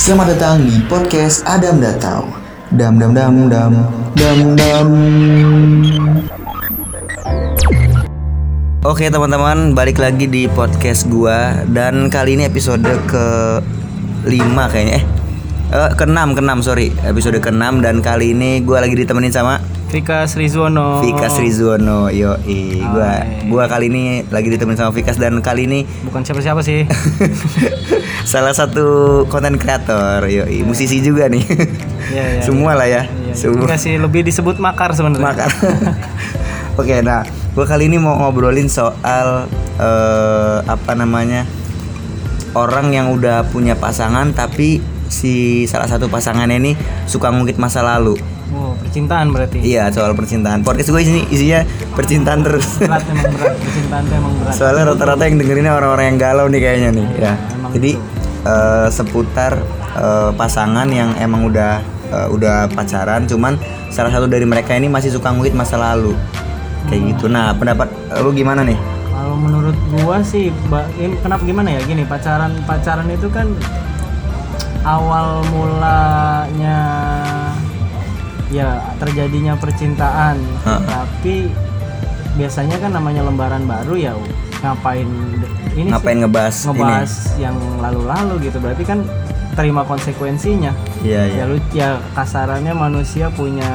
Selamat datang di podcast Adam Datau. Dam dam dam dam dam dam. Oke teman-teman, balik lagi di podcast gua dan kali ini episode ke 5 kayaknya eh eh ke 6 ke 6 sorry episode ke 6 dan kali ini gua lagi ditemenin sama Vika Srizuono. Vika Srizuono yo gua Hai. gua kali ini lagi ditemenin sama Vikas dan kali ini Bukan siapa-siapa sih. salah satu konten kreator yo musisi juga nih Iya, iya, semua lah ya Iya, semua Enggak sih, lebih disebut makar sebenarnya. Makar. Oke, nah, gue kali ini mau ngobrolin soal eh, apa namanya orang yang udah punya pasangan tapi si salah satu pasangannya ini suka ngungkit masa lalu. Oh, percintaan berarti. Iya, soal percintaan. Podcast gue ini isinya percintaan terus. Berat emang berat. Percintaan tuh emang berat. Soalnya rata-rata yang dengerinnya orang-orang yang galau nih kayaknya nih. Ya. emang Jadi eh, seputar eh, pasangan yang emang udah eh, udah pacaran, cuman salah satu dari mereka ini masih suka ngungkit masa lalu. Kayak gitu. Nah, pendapat lu gimana nih? Kalau menurut gua sih, kenapa gimana ya? Gini, pacaran pacaran itu kan awal mulanya ya terjadinya percintaan. Heeh. Tapi biasanya kan namanya lembaran baru ya ngapain ini sih? Ngapain ngebahas, ngebahas yang lalu-lalu gitu berarti kan terima konsekuensinya ini? Iya, iya. ya lu ya kasarannya manusia punya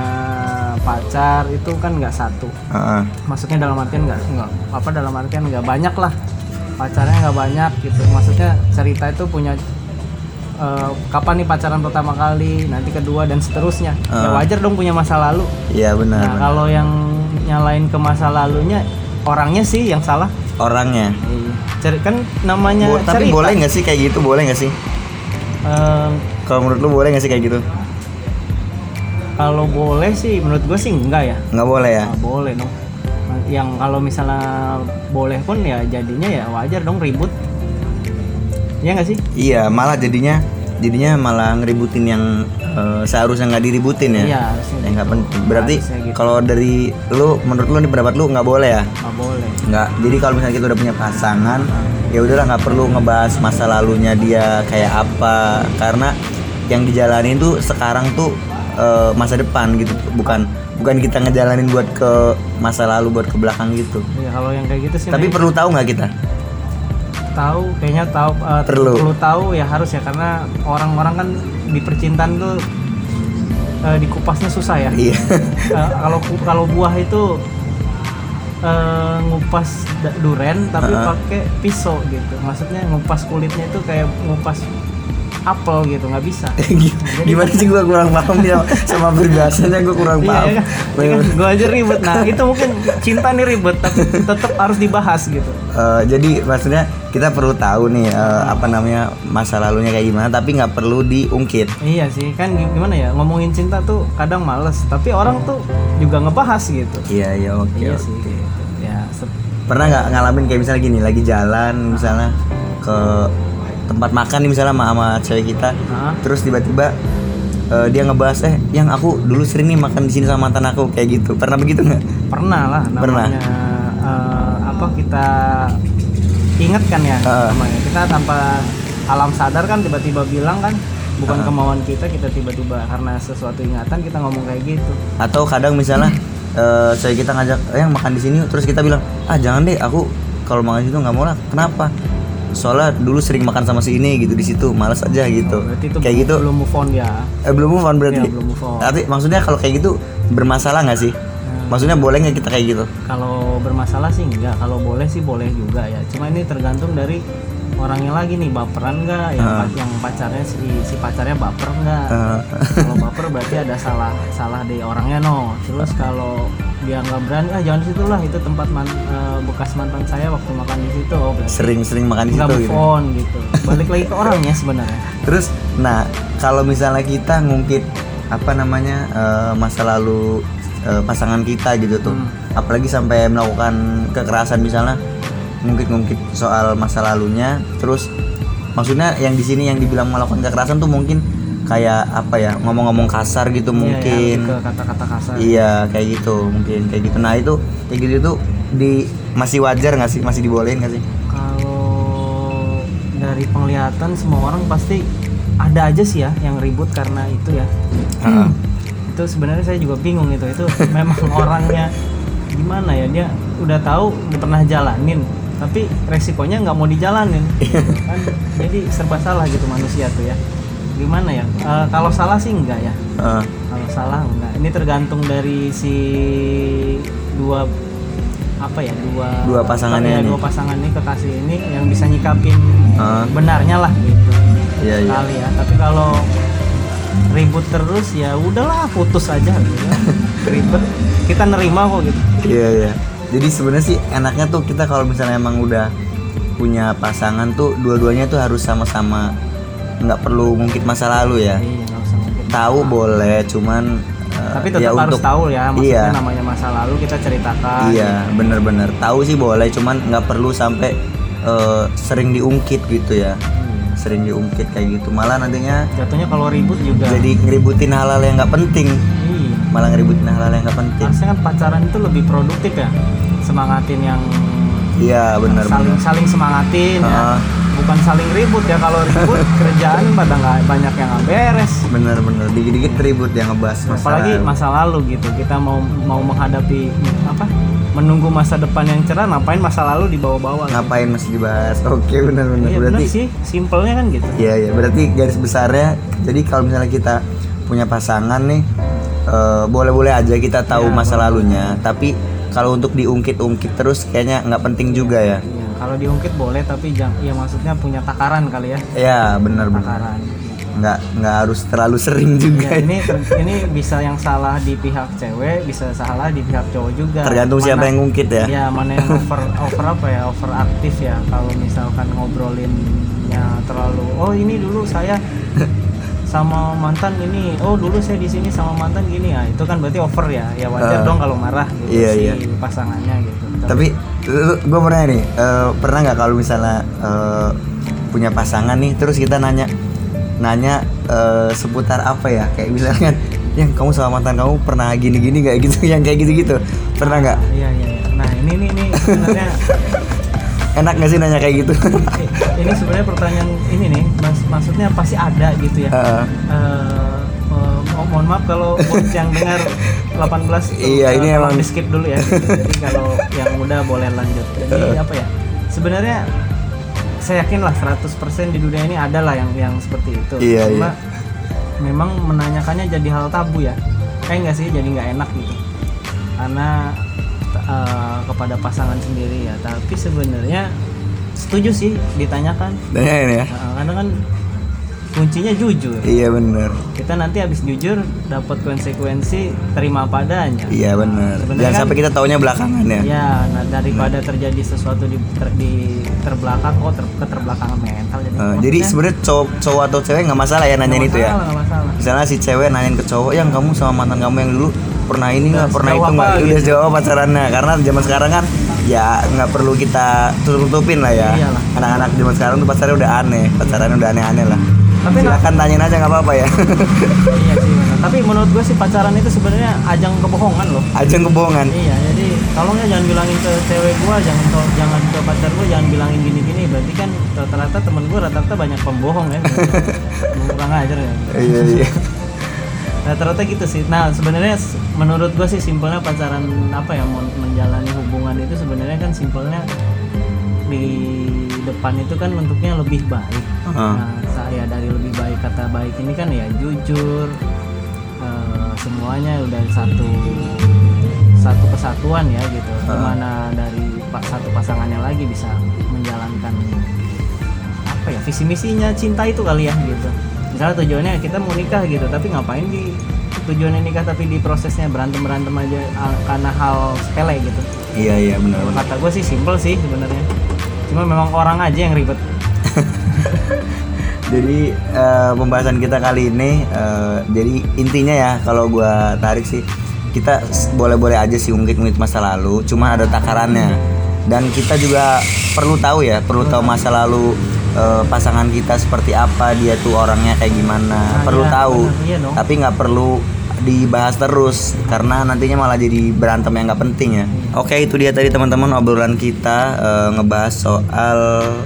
pacar itu kan nggak satu Heeh. maksudnya dalam artian nggak nggak apa dalam artian nggak banyak lah pacarnya nggak banyak gitu maksudnya cerita itu punya eh, kapan nih pacaran pertama kali nanti kedua dan seterusnya ya Ah. wajar dong punya masa lalu Iya, benar. nah kalau yang nyalain ke masa lalunya orangnya sih yang salah Orangnya. Iya. Kan namanya Bo- tapi cerita. boleh nggak sih kayak gitu? Boleh nggak sih? Ehm, Kalau menurut lu boleh nggak sih kayak gitu? kalau boleh sih menurut gue sih enggak ya Nggak boleh ya? Nggak boleh dong yang kalau misalnya boleh pun ya jadinya ya wajar dong ribut ya nggak sih Iya, malah jadinya jadinya malah ngeributin yang eh, seharusnya nggak diributin ya. iya harusnya Ya nggak gitu. penting. Berarti gitu. kalau dari lu, menurut lu nih pendapat lu nggak boleh ya? nggak boleh Nggak. Jadi kalau misalnya kita udah punya pasangan, ya udahlah nggak perlu ngebahas masa lalunya dia kayak apa, karena yang dijalanin tuh sekarang tuh eh, masa depan gitu, bukan bukan kita ngejalanin buat ke masa lalu buat ke belakang gitu. ya kalau yang kayak gitu sih Tapi perlu tahu nggak kita? Tahu kayaknya tahu eh, Perlu. tahu ya harus ya karena orang-orang kan di percintaan tuh eh, dikupasnya susah ya Iya. Eh, kalau kalau buah itu eh, ngupas duren tapi Heeh. pakai pisau gitu maksudnya ngupas kulitnya itu kayak ngupas apel gitu nggak bisa Gimana sih gua kurang paham nih sama, peribahasanya gua kurang iya paham. ya kan, Iya kan? gua aja ribet nah itu mungkin cinta nih ribet tapi tetap harus dibahas gitu Eh, jadi maksudnya kita perlu tahu nih eh, apa namanya masa lalunya kayak gimana tapi nggak perlu diungkit. iya sih kan gi- gimana ya ngomongin cinta tuh kadang males tapi orang tuh juga ngebahas gitu Iya iya oke. iya oke. sih gitu. ya Pernah nggak ngalamin kayak misalnya gini lagi jalan misalnya ke tempat makan nih misalnya sama, sama cewek kita Hah? terus tiba-tiba eh, dia ngebahas eh yang aku dulu sering nih makan di sini sama mantan aku kayak gitu pernah begitu nggak? pernah lah Pernah. namanya eh, apa kita ingat kan ya Heeh. namanya kita tanpa alam sadar kan tiba-tiba bilang kan bukan Heeh. kemauan kita kita tiba-tiba karena sesuatu ingatan kita ngomong kayak gitu Atau kadang misalnya cewek kita ngajak eh yang makan di sini yuk." terus kita bilang ah jangan deh aku kalau makan di situ nggak mau lah kenapa? Soalnya dulu sering makan sama si ini gitu di situ malas aja gitu. Oh, itu kayak belum- gitu belum move on ya Eh, belum move on berarti. Iya, belum move on. Tapi maksudnya kalau kayak gitu bermasalah nggak sih? Maksudnya boleh nggak kita kayak gitu? kalau bermasalah sih enggak kalau boleh sih boleh juga ya cuma ini tergantung dari orangnya lagi nih baperan enggak yang, Heeh. yang pacarnya si, si pacarnya baper enggak Eh, kalau baper berarti ada salah salah di orangnya no. Terus kalau dia nggak berani ah jangan situ lah. Itu tempat man, eh, bekas mantan saya waktu makan di situ oh Sering-sering makan di nggak situ move gitu. on gitu. Balik lagi ke orangnya sebenarnya. Terus, nah kalau misalnya kita ngungkit apa namanya eh, masa lalu eh, pasangan kita gitu tuh, Hmm. apalagi sampai melakukan kekerasan misalnya ngungkit-ngungkit soal masa lalunya, terus maksudnya yang di sini yang dibilang melakukan kekerasan tuh mungkin kayak apa ya ngomong-ngomong kasar gitu Iya, mungkin. ya, kata-kata kasar Iya kayak gitu mungkin kayak gitu. Nah itu kayak gitu tuh di masih wajar nggak sih masih dibolehin nggak sih? kalau dari penglihatan semua orang pasti ada aja sih ya yang ribut karena itu ya Heeh. itu sebenarnya saya juga bingung itu itu memang orangnya gimana ya dia udah tahu udah pernah jalanin tapi resikonya nggak mau dijalanin kan jadi serba salah gitu manusia tuh ya gimana ya Eh, kalau salah sih enggak ya Heeh. kalau salah enggak ini tergantung dari si dua apa ya dua Dua pasangannya ya, ini. dua pasangan ini kekasih ini yang bisa nyikapin Ah. benarnya lah gitu Iya, iya. kali ya tapi kalau ribut terus ya udahlah putus aja gitu ya. ribet kita nerima kok gitu Iya iya. Jadi sebenarnya sih enaknya tuh kita kalau misalnya emang udah punya pasangan tuh dua-duanya tuh harus sama-sama nggak perlu ngungkit masa lalu ya. iya mungkin Tahu boleh, cuman eh, tapi ya tetap harus untuk- tahu ya maksudnya Iya. namanya masa lalu kita ceritakan Iya, bener-bener tahu sih boleh, cuman nggak perlu sampai eh, sering diungkit gitu ya. Hmm. Sering diungkit kayak gitu. Malah nantinya jatuhnya kalau ribut juga jadi ngeributin hal-hal yang nggak penting. Iya Malah ngeributin hal-hal yang nggak penting. harusnya kan pacaran itu lebih produktif ya semangatin yang Iya, bener saling bener. saling semangatin ya Ah. bukan saling ribut ya kalau ribut kerjaan pada nggak banyak yang beres Bener-bener dikit-dikit ribut yang ngebahas masalah. apalagi masa lalu gitu kita mau mau menghadapi apa menunggu masa depan yang cerah ngapain masa lalu dibawa-bawa gitu. ngapain masih dibahas oke benar-benar iya berarti bener sih simpelnya kan gitu Iya ya berarti garis besarnya jadi kalau misalnya kita punya pasangan nih eh, boleh-boleh aja kita tahu Ya, masa lalunya. Tapi kalau untuk diungkit-ungkit terus kayaknya nggak penting juga ya. Iya, kalau diungkit boleh tapi jangan ya maksudnya punya takaran kali ya. Ya benar-benar takaran. Nggak nggak harus terlalu sering juga ya. ini ini bisa yang salah di pihak cewek bisa salah di pihak cowok juga. Tergantung siapa Mana- yang ngungkit ya. Ya mana yang over over apa ya over aktif ya. Kalau misalkan ngobrolinnya terlalu oh ini dulu saya sama mantan ini oh dulu saya di sini sama mantan gini ya itu kan berarti over ya ya wajar Ah. dong kalau marah gitu Iya, si iya. pasangannya gitu tapi gue pernah nih eh, pernah nggak kalau misalnya eh, punya pasangan nih terus kita nanya nanya eh, seputar apa ya kayak misalnya yang kamu sama mantan kamu pernah gini-gini kayak gitu yang kayak gitu-gitu pernah nggak iya iya iya. nah ini ini ini sebenarnya enak nggak sih nanya kayak gitu? Ini sebenarnya pertanyaan ini nih mas maksudnya pasti ada gitu ya. Eh, eh, mo- mohon maaf kalau yang dengar 18 tuh, Iya, eh, ini tolong emang- di skip dulu ya. Jadi kalau yang muda boleh lanjut. Jadi apa ya? Sebenarnya saya yakin lah 100% di dunia ini ada lah yang yang seperti itu. Iya, cuma memang menanyakannya jadi hal tabu ya. Kayak nggak sih? Jadi nggak enak gitu. Karena eh, kepada pasangan sendiri ya. Tapi sebenarnya setuju sih ditanyakan. Tanyain ya. Nah, karena kan kuncinya jujur. Iya bener. Kita nanti habis jujur dapat konsekuensi terima padanya iya bener. Sebenarnya jangan kan- sampai kita taunya belakangan ya. Ya nah daripada terjadi sesuatu di, ter- di terbelakang oh ter, keterbelakangan mental jadi maksudnya jadi sebenarnya cowok, cowok atau cewek nggak masalah ya nanyain itu ya? masalah, nggak masalah. Misalnya si cewek nanyain ke cowok yang kamu sama mantan kamu yang dulu pernah ini nggak pernah itu nggak? apa udah gitu. jawab pacarannya. Karena zaman sekarang kan ya nggak perlu kita tutup tutupin lah ya. Anak-anak zaman sekarang tuh pacarnya udah aneh pacarannya udah aneh-aneh lah Tapi silakan tanyain aja nggak apa-apa ya. Iya sih tapi menurut gue sih pacaran itu sebenarnya ajang kebohongan loh. Ajang kebohongan? Iya jadi tolong ya jangan bilangin ke cewek gua jangan ke, jangan ke pacar gua jangan bilangin gini-gini. Berarti kan rata-rata temen gua rata-rata banyak pembohong ya. Kurang ajar ya. Iya iya. Rata-rata gitu sih. Nah sebenarnya menurut gue sih simpelnya pacaran apa ya mau menjalani hubungan itu sebenarnya kan simpelnya di depan itu kan bentuknya lebih baik. Heeh. nah saya dari lebih baik kata baik. Ini kan ya jujur eh, semuanya udah satu satu kesatuan ya gitu. Gimana dari satu pasangannya lagi bisa menjalankan apa ya visi misinya cinta itu kali ya gitu. Misalnya tujuannya kita mau nikah gitu. Tapi ngapain di tujuannya nikah tapi di prosesnya berantem berantem aja ah, karena hal sepele gitu. Iya iya benar kata gue sih simple sih sebenarnya. Cuma memang orang aja yang ribet jadi eh, pembahasan kita kali ini eh, jadi intinya ya kalau gua tarik sih kita boleh-boleh aja sih ungkit-ungkit masa lalu cuma ada takarannya. Dan kita juga perlu tahu ya perlu tahu masa lalu eh, pasangan kita seperti apa dia tuh orangnya kayak gimana. Nah, perlu iya, tahu. iya tapi nggak perlu dibahas terus karena nantinya malah jadi berantem yang nggak penting ya. Oke itu dia tadi teman-teman obrolan kita eh, ngebahas soal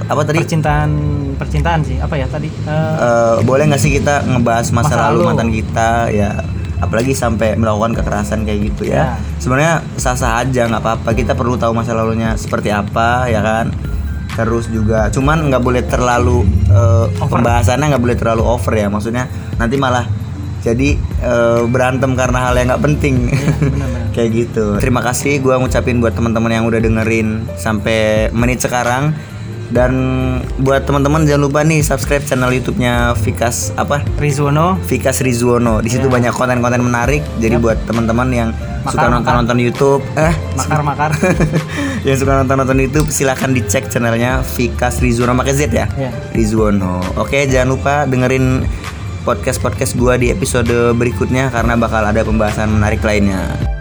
apa tadi? percintaan percintaan sih apa ya tadi Eh, Eh, boleh nggak sih kita ngebahas masa, Masa lalu lalu. mantan kita ya apalagi sampai melakukan kekerasan kayak gitu ya. Ya. Sebenarnya sah-sah aja nggak apa-apa. Kita perlu tahu masa lalunya seperti apa ya kan. Terus juga cuman nggak boleh terlalu eh, pembahasannya nggak boleh terlalu over ya. Maksudnya nanti malah jadi eh, berantem karena hal yang nggak penting. benar-benar. kayak gitu. Terima kasih gua ngucapin buat teman-teman yang udah dengerin sampai menit sekarang. Dan buat teman-teman jangan lupa nih subscribe channel YouTube-nya Vikas apa? Rizwono Vikas Rizwono. Di situ Ya. banyak konten-konten menarik. Jadi buat teman-teman yang suka Makar, nonton-nonton YouTube, eh makar-makar yang suka nonton-nonton YouTube silahkan dicek channelnya Vikas Rizwono pakai Z ya. ya Rizwono. Oke, jangan lupa dengerin podcast-podcast gua di episode berikutnya karena bakal ada pembahasan menarik lainnya.